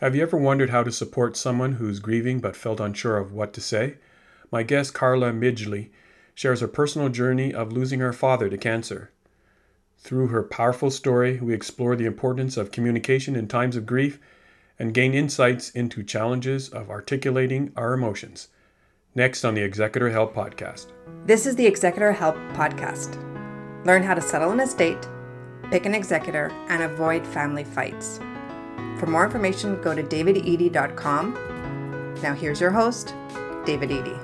Have you ever wondered how to support someone who's grieving but felt unsure of what to say? My guest, Carly Midgley, shares her personal journey of losing her father to cancer. Through her powerful story, we explore the importance of communication in times of grief and gain insights into challenges of articulating our emotions. Next on the Executor Help Podcast. This is the Executor Help Podcast. Learn how to settle an estate, pick an executor, and avoid family fights. For more information, go to davidedey.com. Now, here's your host, David Edey.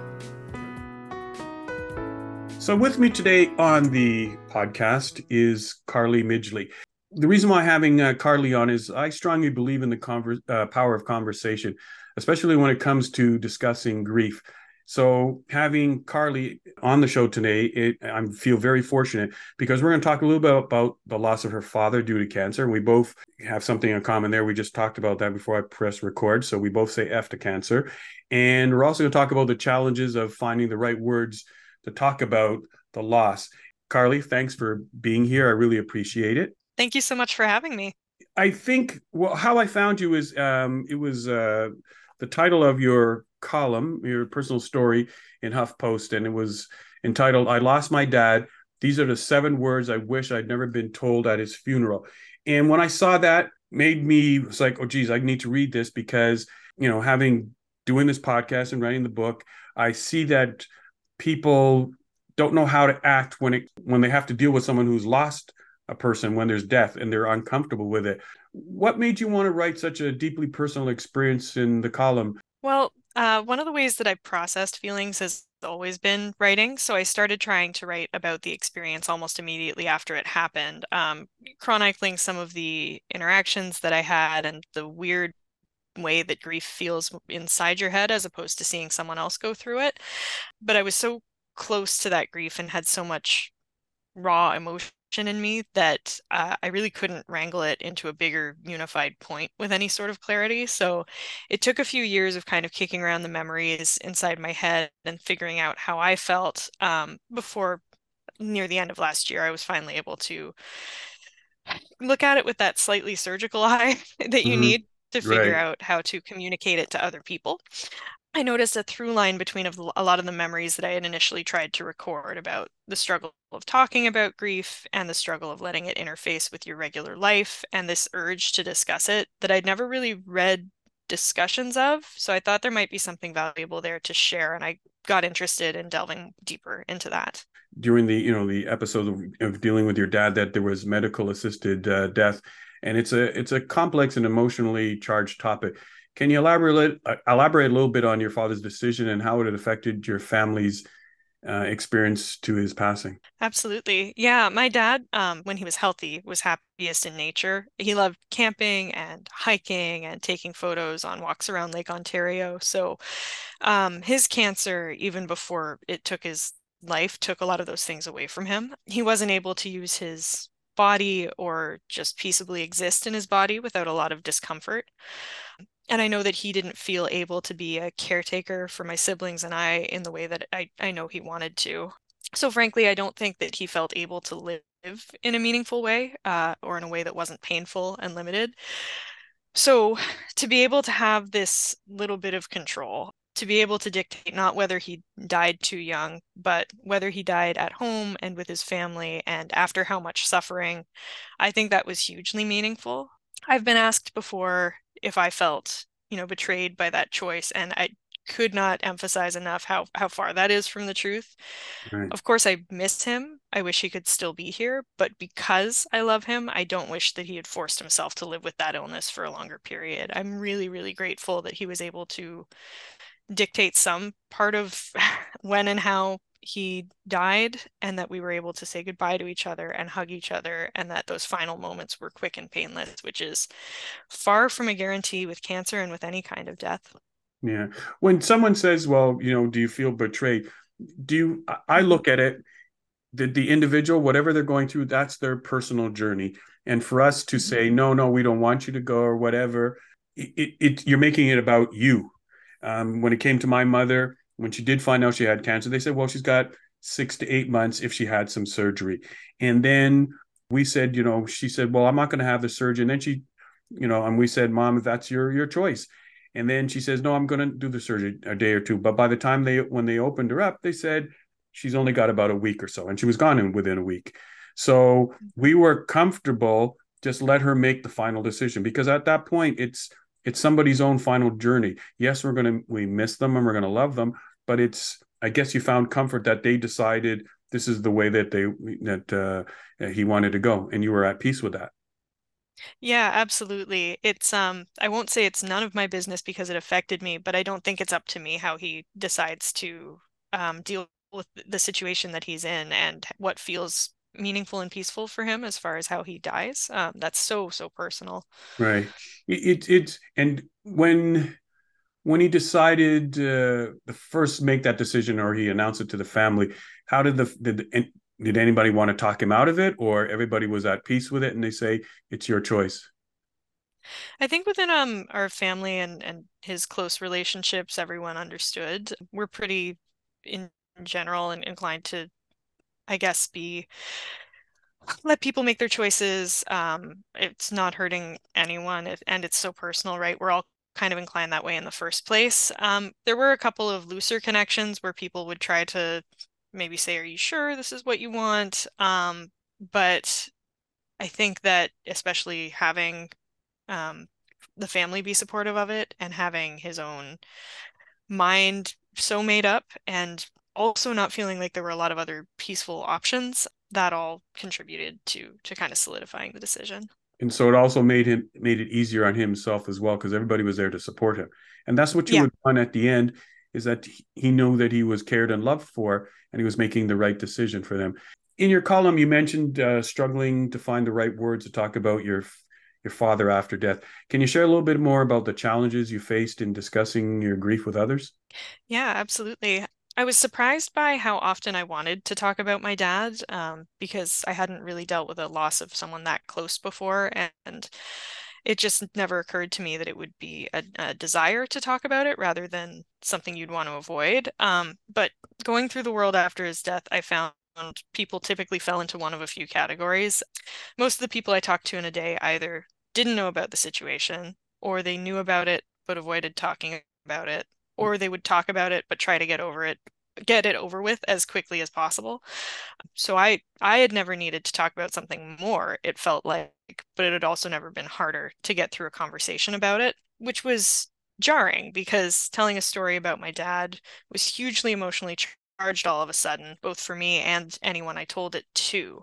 So, with me today on the podcast is Carly Midgley. The reason why having uh, Carly on is I strongly believe in the conver- uh, power of conversation, especially when it comes to discussing grief. So having Carly on the show today, it, I feel very fortunate because we're going to talk a little bit about the loss of her father due to cancer. And we both have something in common there. We just talked about that before I press record. So we both say F to cancer. And we're also going to talk about the challenges of finding the right words to talk about the loss. Carly, thanks for being here. I really appreciate it. Thank you so much for having me. I think well, how I found you is um, it was uh, the title of your column, your personal story in HuffPost, and it was entitled "I Lost My Dad." These are the seven words I wish I'd never been told at his funeral. And when I saw that, made me was like, oh geez, I need to read this because you know, having doing this podcast and writing the book, I see that people don't know how to act when it when they have to deal with someone who's lost a person when there's death and they're uncomfortable with it. What made you want to write such a deeply personal experience in the column? Well, uh, one of the ways that I processed feelings has always been writing. So I started trying to write about the experience almost immediately after it happened, um, chronicling some of the interactions that I had and the weird way that grief feels inside your head as opposed to seeing someone else go through it. But I was so close to that grief and had so much raw emotion in me that uh, I really couldn't wrangle it into a bigger unified point with any sort of clarity. So it took a few years of kind of kicking around the memories inside my head and figuring out how I felt um, before near the end of last year, I was finally able to look at it with that slightly surgical eye that you mm-hmm. need to figure right. out how to communicate it to other people. I noticed a through line between a lot of the memories that I had initially tried to record about the struggle of talking about grief and the struggle of letting it interface with your regular life and this urge to discuss it that I'd never really read discussions of. So I thought there might be something valuable there to share and I got interested in delving deeper into that. During the, you know, the episode of, of dealing with your dad that there was medical assisted uh, death and it's a it's a complex and emotionally charged topic can you elaborate uh, elaborate a little bit on your father's decision and how it affected your family's uh, experience to his passing? Absolutely. Yeah, my dad, um, when he was healthy, was happiest in nature. He loved camping and hiking and taking photos on walks around Lake Ontario. So, um, his cancer, even before it took his life, took a lot of those things away from him. He wasn't able to use his body or just peaceably exist in his body without a lot of discomfort and I know that he didn't feel able to be a caretaker for my siblings and I in the way that I, I know he wanted to. So, frankly, I don't think that he felt able to live in a meaningful way uh, or in a way that wasn't painful and limited. So, to be able to have this little bit of control, to be able to dictate not whether he died too young, but whether he died at home and with his family and after how much suffering, I think that was hugely meaningful. I've been asked before if I felt, you know, betrayed by that choice. And I could not emphasize enough how how far that is from the truth. Right. Of course, I miss him. I wish he could still be here, but because I love him, I don't wish that he had forced himself to live with that illness for a longer period. I'm really, really grateful that he was able to dictate some part of when and how he died and that we were able to say goodbye to each other and hug each other and that those final moments were quick and painless which is far from a guarantee with cancer and with any kind of death. Yeah. When someone says well you know do you feel betrayed? Do you i look at it the, the individual whatever they're going through that's their personal journey. And for us to say mm-hmm. no no we don't want you to go or whatever it, it, it you're making it about you. Um, when it came to my mother when she did find out she had cancer, they said, well, she's got six to eight months if she had some surgery. And then we said, you know, she said, well, I'm not going to have the surgery. And then she you know, and we said, Mom, that's your your choice. And then she says, No, I'm going to do the surgery a day or two. But by the time they when they opened her up, they said she's only got about a week or so, and she was gone in within a week. So we were comfortable just let her make the final decision because at that point it's it's somebody's own final journey. Yes, we're gonna we miss them and we're gonna love them, but it's I guess you found comfort that they decided this is the way that they that uh, he wanted to go, and you were at peace with that. Yeah, absolutely. It's um I won't say it's none of my business because it affected me, but I don't think it's up to me how he decides to um deal with the situation that he's in and what feels meaningful and peaceful for him as far as how he dies. Um, that's so so personal. Right. It it and when when he decided uh, to first make that decision or he announced it to the family, how did the did did anybody want to talk him out of it or everybody was at peace with it and they say it's your choice? I think within um our family and and his close relationships, everyone understood. We're pretty in general and inclined to I guess, be let people make their choices. Um, it's not hurting anyone, and it's so personal, right? We're all kind of inclined that way in the first place. Um, there were a couple of looser connections where people would try to maybe say, "Are you sure this is what you want?" Um, but I think that especially having um, the family be supportive of it and having his own mind so made up and also not feeling like there were a lot of other peaceful options that all contributed to to kind of solidifying the decision. And so it also made him made it easier on himself as well because everybody was there to support him. And that's what you yeah. would want at the end is that he knew that he was cared and loved for and he was making the right decision for them. In your column you mentioned uh, struggling to find the right words to talk about your your father after death. Can you share a little bit more about the challenges you faced in discussing your grief with others? Yeah absolutely I was surprised by how often I wanted to talk about my dad um, because I hadn't really dealt with a loss of someone that close before. And it just never occurred to me that it would be a, a desire to talk about it rather than something you'd want to avoid. Um, but going through the world after his death, I found people typically fell into one of a few categories. Most of the people I talked to in a day either didn't know about the situation or they knew about it but avoided talking about it or they would talk about it but try to get over it get it over with as quickly as possible. So i i had never needed to talk about something more it felt like but it had also never been harder to get through a conversation about it which was jarring because telling a story about my dad was hugely emotionally charged all of a sudden both for me and anyone i told it to.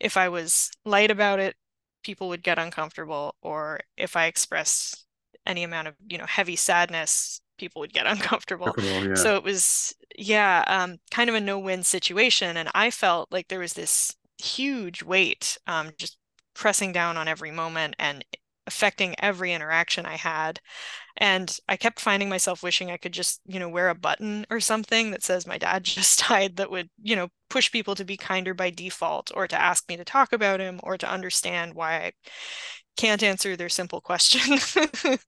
If i was light about it people would get uncomfortable or if i expressed any amount of you know heavy sadness people would get uncomfortable. Yeah. So it was, yeah, um, kind of a no-win situation. And I felt like there was this huge weight um, just pressing down on every moment and affecting every interaction I had. And I kept finding myself wishing I could just, you know, wear a button or something that says my dad just died that would, you know, push people to be kinder by default or to ask me to talk about him or to understand why I can't answer their simple question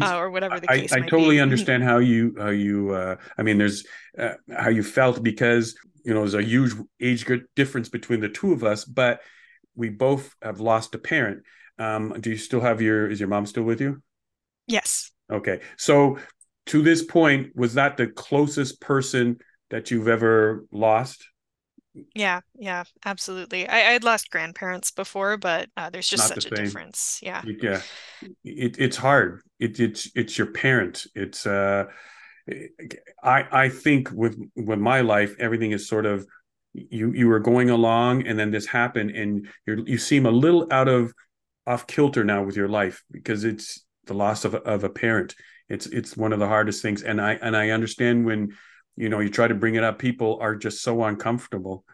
uh, or whatever the case I, I totally be. understand how you how you uh, I mean there's uh, how you felt because you know there's a huge age difference between the two of us but we both have lost a parent. Um, do you still have your is your mom still with you? Yes. Okay. So to this point was that the closest person that you've ever lost yeah, yeah, absolutely. I, I had lost grandparents before, but uh, there's just Not such a difference. Yeah, yeah, it, it's hard. It, it's it's your parent. It's uh, I I think with with my life, everything is sort of you you were going along, and then this happened, and you you seem a little out of off kilter now with your life because it's the loss of of a parent. It's it's one of the hardest things, and I and I understand when you know you try to bring it up people are just so uncomfortable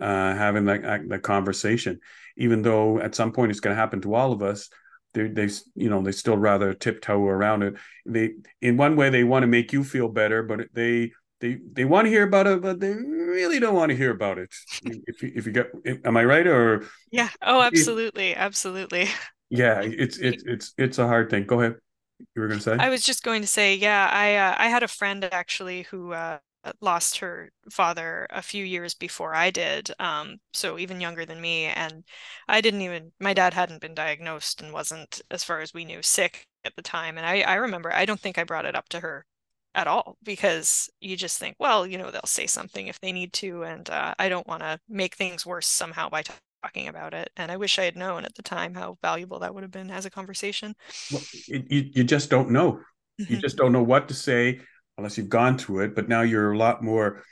uh, having that, that conversation. Even though at some point it's going to happen to all of us they they you know they still rather tiptoe around it. They in one way they want to make you feel better but they they they want to hear about it but they really don't want to hear about it. If you, if you get am i right or? Yeah. Oh absolutely. Absolutely. Yeah it's it's it's it's a hard thing. Go ahead. You were going to say? I was just going to say yeah i uh, i had a friend actually who uh lost her father a few years before I did, um, so even younger than me. And I didn't even, my dad hadn't been diagnosed and wasn't, as far as we knew, sick at the time. And I, I remember, I don't think I brought it up to her at all because you just think, well, you know, they'll say something if they need to. And uh, I don't want to make things worse somehow by talking about it. And I wish I had known at the time how valuable that would have been as a conversation. Well, you, you just don't know. You just don't know what to say unless you've gone through it. But now you're a lot more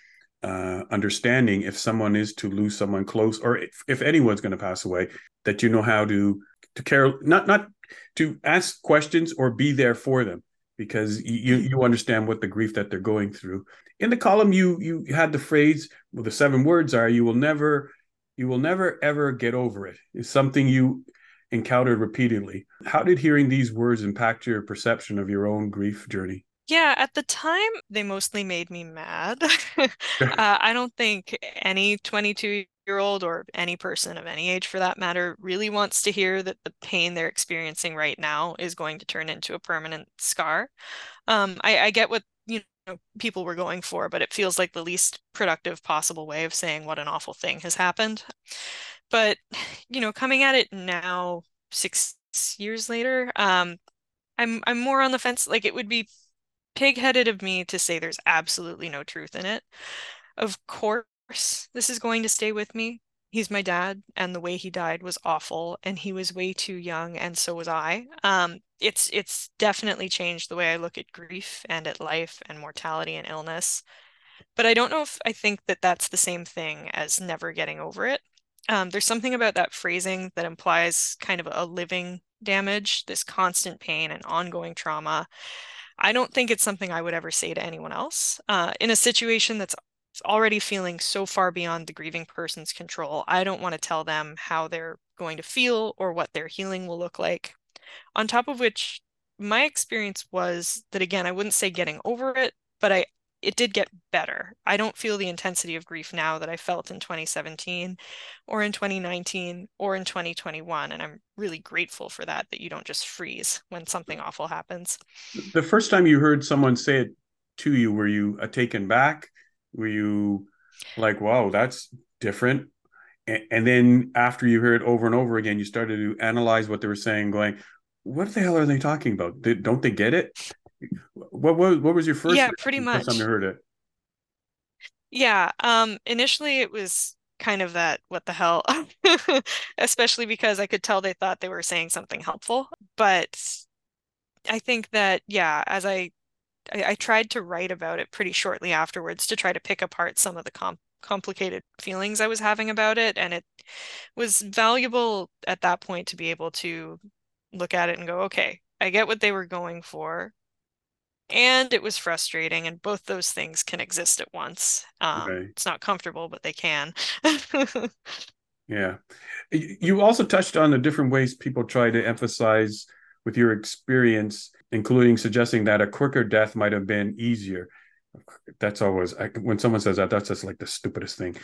uh, understanding if someone is to lose someone close, or if, if anyone's going to pass away, that you know how to to care, not not to ask questions or be there for them because you you understand what the grief that they're going through. In the column, you you had the phrase, well, the seven words are, "You will never, you will never ever get over it." It's something you encountered repeatedly. How did hearing these words impact your perception of your own grief journey? Yeah, at the time, they mostly made me mad. uh, I don't think any 22 year old or any person of any age for that matter really wants to hear that the pain they're experiencing right now is going to turn into a permanent scar. Um, I, I get what you know people were going for, but it feels like the least productive possible way of saying what an awful thing has happened. But you know, coming at it now, six years later, um, I'm I'm more on the fence. Like it would be pig-headed of me to say there's absolutely no truth in it. Of course, this is going to stay with me. He's my dad, and the way he died was awful, and he was way too young, and so was I. Um, it's it's definitely changed the way I look at grief and at life and mortality and illness. But I don't know if I think that that's the same thing as never getting over it. Um, there's something about that phrasing that implies kind of a living damage, this constant pain and ongoing trauma I don't think it's something I would ever say to anyone else. Uh, in a situation that's already feeling so far beyond the grieving person's control, I don't want to tell them how they're going to feel or what their healing will look like. On top of which, my experience was that, again, I wouldn't say getting over it, but I it did get better. I don't feel the intensity of grief now that I felt in 2017 or in 2019 or in 2021. And I'm really grateful for that, that you don't just freeze when something awful happens. The first time you heard someone say it to you, were you uh, taken back? Were you like, wow, that's different? And then after you heard it over and over again, you started to analyze what they were saying, going, what the hell are they talking about? Don't they get it? What was what was your first? Yeah, pretty much. First time you heard it. Yeah. Um. Initially, it was kind of that what the hell, especially because I could tell they thought they were saying something helpful. But I think that yeah, as I I, I tried to write about it pretty shortly afterwards to try to pick apart some of the com complicated feelings I was having about it, and it was valuable at that point to be able to look at it and go, okay, I get what they were going for and it was frustrating and both those things can exist at once um, it's not comfortable but they can. Yeah. You also touched on the different ways people try to emphasize with your experience including suggesting that a quicker death might have been easier. That's always when someone says that that's just like the stupidest thing.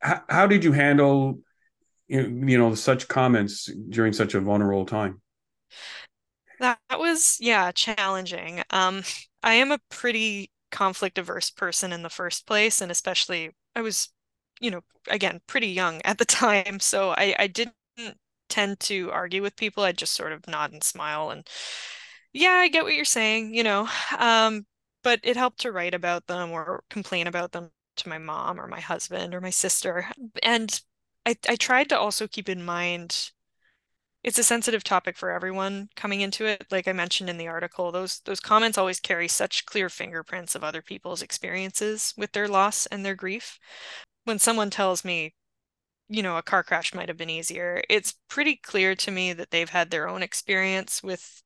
How, how did you handle you know such comments during such a vulnerable time that was, yeah, challenging. Um, I am a pretty conflict averse person in the first place, and especially I was, you know, again, pretty young at the time, so I, I didn't tend to argue with people. I'd just sort of nod and smile and yeah, I get what you're saying, you know. Um, but it helped to write about them or complain about them to my mom or my husband or my sister. And I, I tried to also keep in mind it's a sensitive topic for everyone coming into it. Like I mentioned in the article, those those comments always carry such clear fingerprints of other people's experiences with their loss and their grief. When someone tells me, you know, a car crash might have been easier, it's pretty clear to me that they've had their own experience with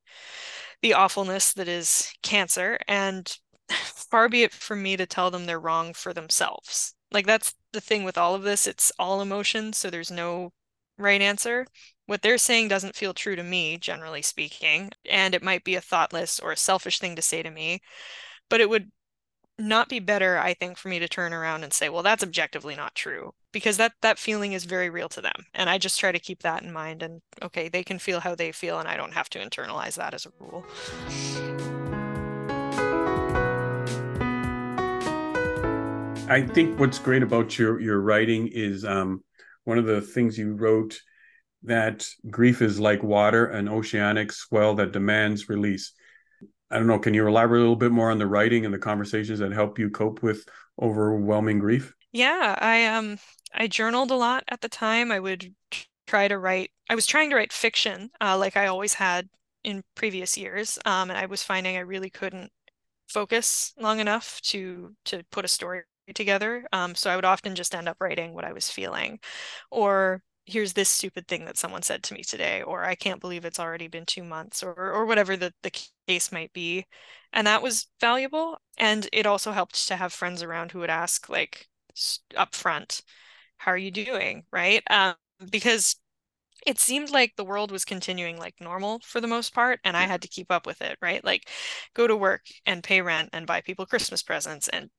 the awfulness that is cancer and far be it from me to tell them they're wrong for themselves. Like that's the thing with all of this, it's all emotion, so there's no right answer what they're saying doesn't feel true to me, generally speaking, and it might be a thoughtless or a selfish thing to say to me, but it would not be better, I think, for me to turn around and say, well, that's objectively not true, because that that feeling is very real to them. And I just try to keep that in mind and okay, they can feel how they feel and I don't have to internalize that as a rule. I think what's great about your your writing is um, one of the things you wrote that grief is like water, an oceanic swell that demands release. I don't know. Can you elaborate a little bit more on the writing and the conversations that help you cope with overwhelming grief? Yeah, I um I journaled a lot at the time. I would try to write. I was trying to write fiction, uh, like I always had in previous years, um, and I was finding I really couldn't focus long enough to to put a story together. Um, so I would often just end up writing what I was feeling, or here's this stupid thing that someone said to me today, or I can't believe it's already been two months, or or whatever the, the case might be. And that was valuable. And it also helped to have friends around who would ask, like, up front, how are you doing? Right. Um, because it seemed like the world was continuing like normal for the most part and i had to keep up with it right like go to work and pay rent and buy people christmas presents and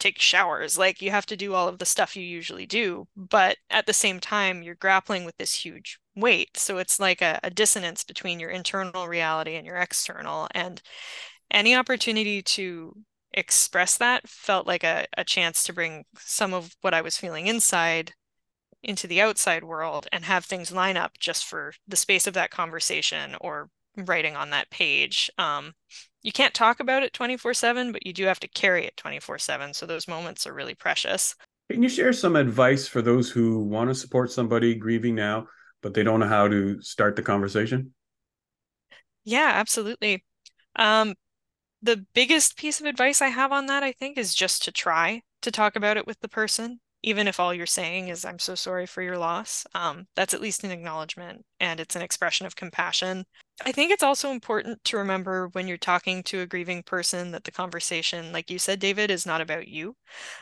take showers like you have to do all of the stuff you usually do but at the same time you're grappling with this huge weight so it's like a, a dissonance between your internal reality and your external and any opportunity to express that felt like a, a chance to bring some of what I was feeling inside into the outside world and have things line up just for the space of that conversation or writing on that page. Um, you can't talk about it 24 7, but you do have to carry it 24 7. So those moments are really precious. Can you share some advice for those who want to support somebody grieving now, but they don't know how to start the conversation? Yeah, absolutely. Um, the biggest piece of advice I have on that, I think, is just to try to talk about it with the person, even if all you're saying is, I'm so sorry for your loss. Um, that's at least an acknowledgement and it's an expression of compassion. I think it's also important to remember when you're talking to a grieving person that the conversation, like you said, David, is not about you.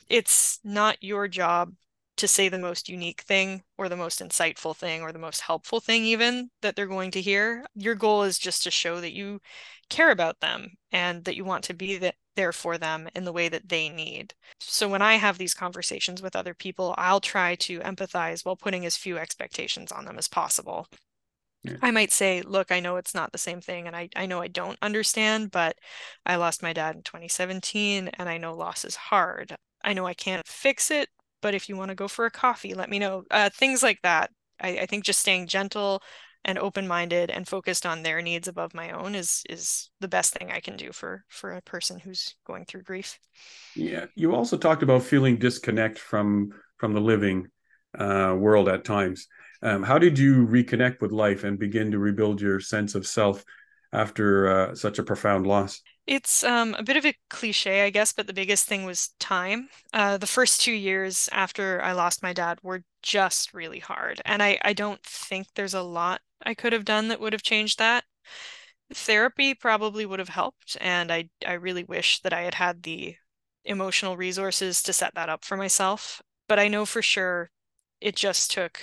It's not your job to say the most unique thing or the most insightful thing or the most helpful thing even that they're going to hear your goal is just to show that you care about them and that you want to be there for them in the way that they need so when i have these conversations with other people i'll try to empathize while putting as few expectations on them as possible yeah. I might say, look, I know it's not the same thing, and I, I know I don't understand, but I lost my dad in 2017, and I know loss is hard. I know I can't fix it, but if you want to go for a coffee, let me know. Uh, things like that. I, I think just staying gentle and open-minded and focused on their needs above my own is is the best thing I can do for for a person who's going through grief. Yeah, you also talked about feeling disconnect from from the living uh, world at times. Um, how did you reconnect with life and begin to rebuild your sense of self after uh, such a profound loss? It's um, a bit of a cliche, I guess, but the biggest thing was time. Uh, the first two years after I lost my dad were just really hard. And I, I don't think there's a lot I could have done that would have changed that. Therapy probably would have helped. And I, I really wish that I had had the emotional resources to set that up for myself. But I know for sure it just took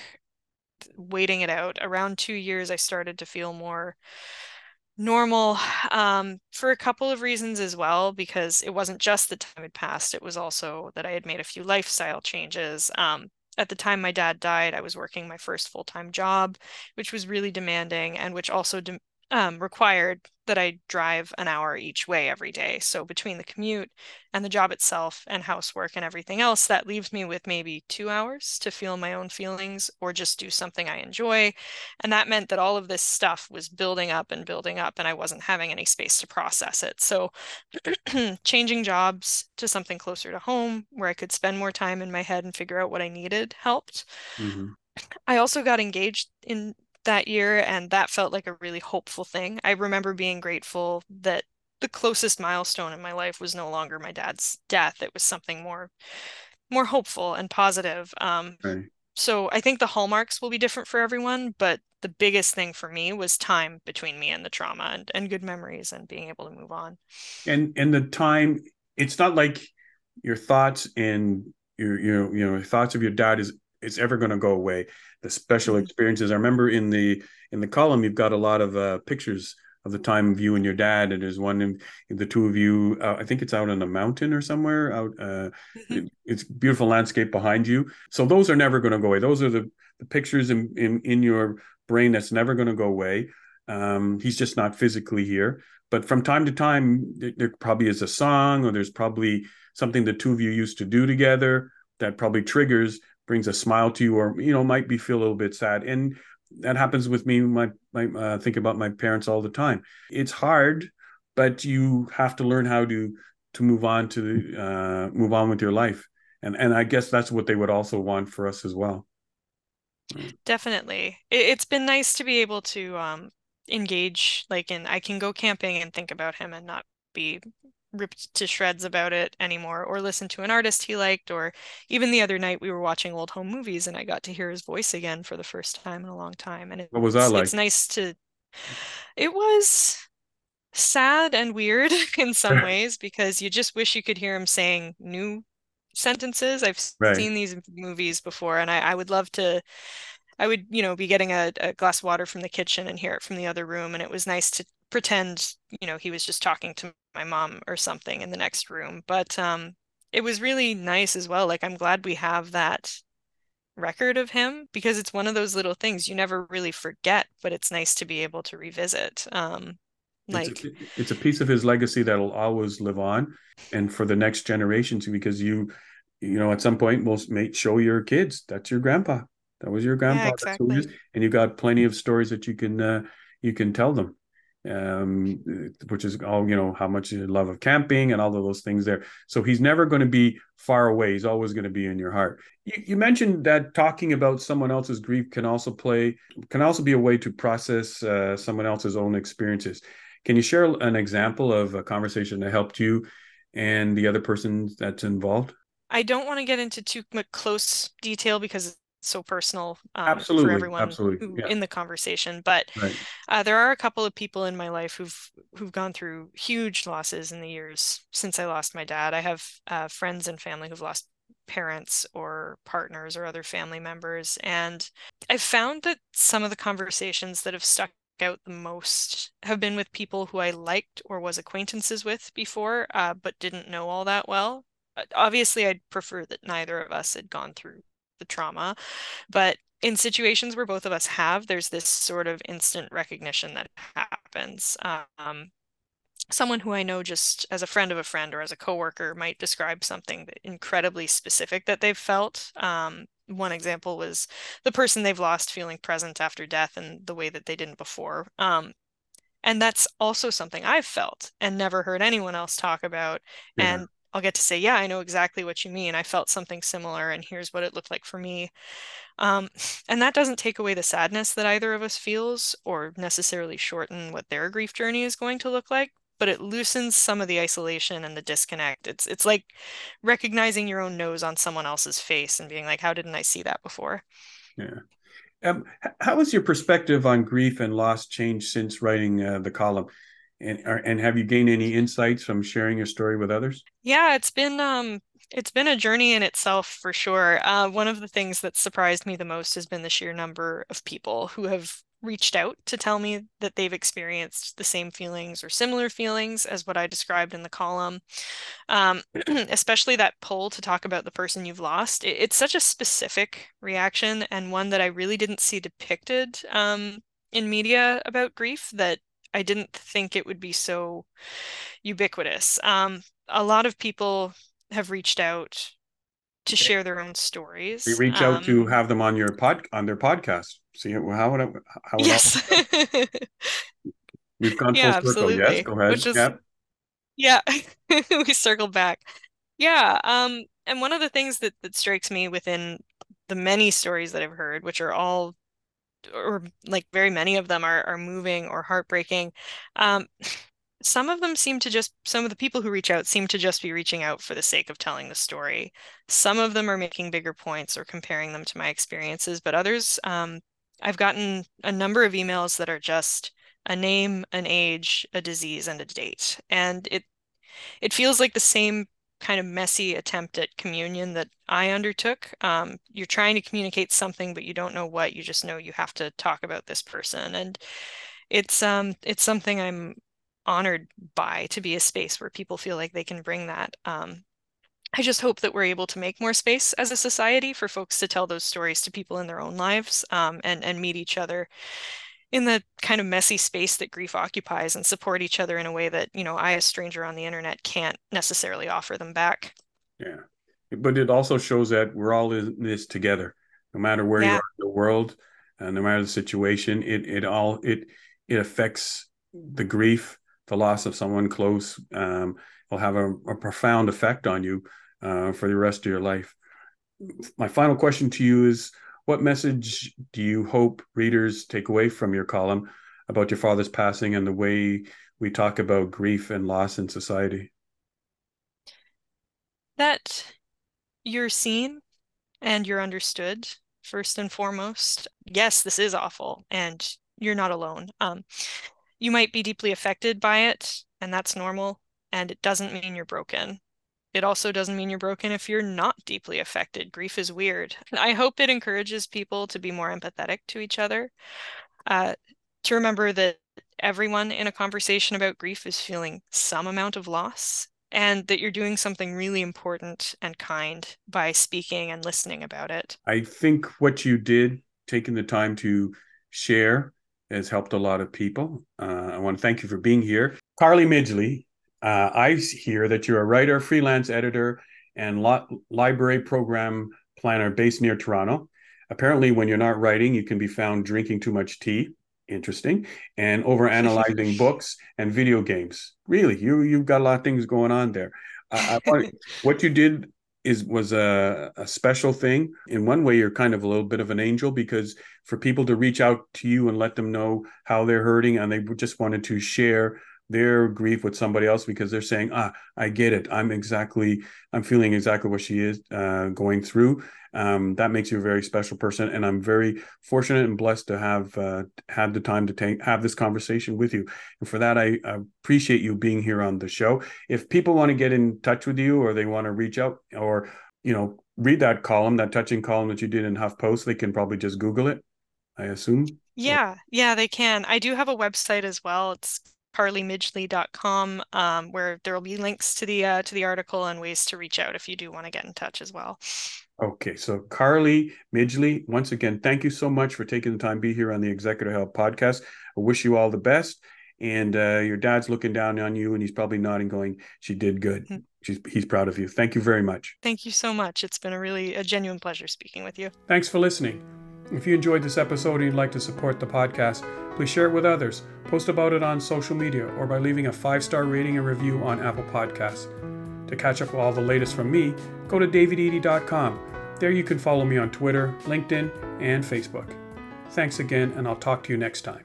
waiting it out. Around two years, I started to feel more normal um, for a couple of reasons as well, because it wasn't just the time had passed, it was also that I had made a few lifestyle changes. Um, at the time my dad died, I was working my first full time job, which was really demanding and which also de- um, required that I drive an hour each way every day. So between the commute and the job itself and housework and everything else, that leaves me with maybe two hours to feel my own feelings or just do something I enjoy. And that meant that all of this stuff was building up and building up, and I wasn't having any space to process it. So changing jobs to something closer to home where I could spend more time in my head and figure out what I needed helped. Mm-hmm. I also got engaged in that year, and that felt like a really hopeful thing. I remember being grateful that the closest milestone in my life was no longer my dad's death. It was something more more hopeful and positive. Um, right. So I think the hallmarks will be different for everyone, but the biggest thing for me was time between me and the trauma and, and good memories and being able to move on. And and the time, it's not like your thoughts and your your you know thoughts of your dad is it's ever going to go away the special mm-hmm. experiences. I remember in the in the column you've got a lot of uh, pictures of the time of you and your dad and there's one in, in the two of you uh, i think it's out on a mountain or somewhere out uh, mm-hmm. it, it's beautiful landscape behind you. So those are never going to go away. Those are the, the pictures in, in in your brain that's never going to go away. Um, he's just not physically here. But from time to time there probably is a song or there's probably something the two of you used to do together that probably triggers brings a smile to you or you know might be feel a little bit sad. And that happens with me my, my uh, think about my parents all the time. It's hard but you have to learn how to to move on to uh, move on with your life. And and i guess that's what they would also want for us as well. Definitely. It's been nice to be able to um engage like in I can go camping and think about him and not be ripped to shreds about it anymore or listen to an artist he liked or even the other night we were watching old home movies and I got to hear his voice again for the first time in a long time and what was that like it's nice to it was sad and weird in some ways because you just wish you could hear him saying new sentences I've right. seen these movies before and I, I would love to I would, you know, be getting a, a glass of water from the kitchen and hear it from the other room. And it was nice to pretend, you know, he was just talking to my mom or something in the next room. But um, it was really nice as well. Like, I'm glad we have that record of him because it's one of those little things you never really forget, but it's nice to be able to revisit. Um, like it's a, it's a piece of his legacy that'll always live on, and for the next generations, because you, you know, at some point will make show your kids that's your grandpa. That was your grandpa. Yeah, exactly. and you got plenty of stories that you can uh, you can tell them, um, which is all you know how much love of camping and all of those things there. So he's never going to be far away. He's always going to be in your heart. You, you, mentioned that talking about someone else's grief can also play can also be a way to process uh, someone else's own experiences. Can you share an example of a conversation that helped you and the other person that's involved? I don't want to get into too close detail because so personal um, absolutely, for everyone absolutely. Who, yeah. in the conversation. But right. uh, there are a couple of people in my life who've who've gone through huge losses in the years since I lost my dad. I have uh, friends and family who've lost parents or partners or other family members, and I've found that some of the conversations that have stuck out the most have been with people who I liked or was acquaintances with before, uh, but didn't know all that well. Obviously, I'd prefer that neither of us had gone through the trauma. But in situations where both of us have, there's this sort of instant recognition that happens. Um, someone who I know just as a friend of a friend or as a coworker might describe something incredibly specific that they've felt. Um, one example was the person they've lost feeling present after death and the way that they didn't before. Um, and that's also something I've felt and never heard anyone else talk about. And I'll get to say, yeah, I know exactly what you mean. I felt something similar, and here's what it looked like for me. Um, and that doesn't take away the sadness that either of us feels or necessarily shorten what their grief journey is going to look like, but it loosens some of the isolation and the disconnect. It's it's like recognizing your own nose on someone else's face and being like, how didn't I see that before? Yeah. Um, how has your perspective on grief and loss changed since writing uh, the column? And and have you gained any insights from sharing your story with others yeah it's been um it's been a journey in itself for sure uh, one of the things that surprised me the most has been the sheer number of people who have reached out to tell me that they've experienced the same feelings or similar feelings as what I described in the column. Um, especially that pull to talk about the person you've lost. It, it's such a specific reaction and one that I really didn't see depicted um, in media about grief that I didn't think it would be so ubiquitous. Um, a lot of people have reached out to share their own stories. We reach um, out to um, have them on your pod on their podcast. See how would it, how would yes. We've gone full yeah, circle. Absolutely. Yes, go ahead. Which is, yep. Yeah, we circled back. Yeah, um, and one of the things that that strikes me within the many stories that I've heard, which are all or like very many of them are are moving or heartbreaking. Um, some of them seem to just some of the people who reach out seem to just be reaching out for the sake of telling the story. Some of them are making bigger points or comparing them to my experiences, but others, um, I've gotten a number of emails that are just a name, an age, a disease, and a date, and it it feels like the same kind of messy attempt at communion that I undertook. Um, you're trying to communicate something, but you don't know what. You just know you have to talk about this person, and it's um it's something I'm honored by to be a space where people feel like they can bring that. Um, I just hope that we're able to make more space as a society for folks to tell those stories to people in their own lives um, and and meet each other in the kind of messy space that grief occupies and support each other in a way that, you know, i I, a stranger on the internet, can't necessarily offer them back. Yeah. But it also shows that we're all in this together, no matter where yeah. you are in the world, uh, no matter the situation, it, it all, it, it affects the grief, the loss of someone close, um, will have a, a, profound effect on you uh, for the rest of your life. My final question to you is what message do you hope readers take away from your column about your father's passing and the way we talk about grief and loss in society? That you're seen and you're understood, first and foremost. Yes, this is awful, and you're not alone. Um, you might be deeply affected by it, and that's normal, and it doesn't mean you're broken. It also doesn't mean you're broken if you're not deeply affected. Grief is weird. I hope it encourages people to be more empathetic to each other, uh, to remember that everyone in a conversation about grief is feeling some amount of loss and that you're doing something really important and kind by speaking and listening about it. I think what you did, taking the time to share, has helped a lot of people. Uh, I want to thank you for being here. Carly Midgley, uh, I hear that you're a writer, freelance editor, and library program planner based near Toronto. Apparently, when you're not writing, you can be found drinking too much tea. Interesting, and over analyzing books and video games. Really, you you've got a lot of things going on there. I, what you did is was a, a special thing. In one way, you're kind of a little bit of an angel because for people to reach out to you and let them know how they're hurting and they just wanted to share their grief with somebody else because they're saying, ah, I get it. I'm exactly, I'm feeling exactly what she is uh, going through. Um, that makes you a very special person, and I'm very fortunate and blessed to have uh, had the time to take have this conversation with you. And for that, I, appreciate you being here on the show. If people want to get in touch with you, or they want to reach out, or you know, read that column, that touching column that you did in HuffPost, they can probably just Google it. I assume. Yeah, yeah, they can. I do have a website as well. It's carlymidgley.com, um, where there will be links to the uh, to the article and ways to reach out if you do want to get in touch as well. Okay, so Carly Midgley, once again, thank you so much for taking the time to be here on the Executor Help podcast. I wish you all the best. And uh, your dad's looking down on you, and he's probably nodding, going, "She did good. Mm-hmm. She's, he's proud of you." Thank you very much. Thank you so much. It's been a really a genuine pleasure speaking with you. Thanks for listening. If you enjoyed this episode and you'd like to support the podcast, please share it with others. Post about it on social media or by leaving a five star rating and review on Apple Podcasts. To catch up with all the latest from me, go to davidedey.com. There you can follow me on Twitter, LinkedIn, and Facebook. Thanks again, and I'll talk to you next time.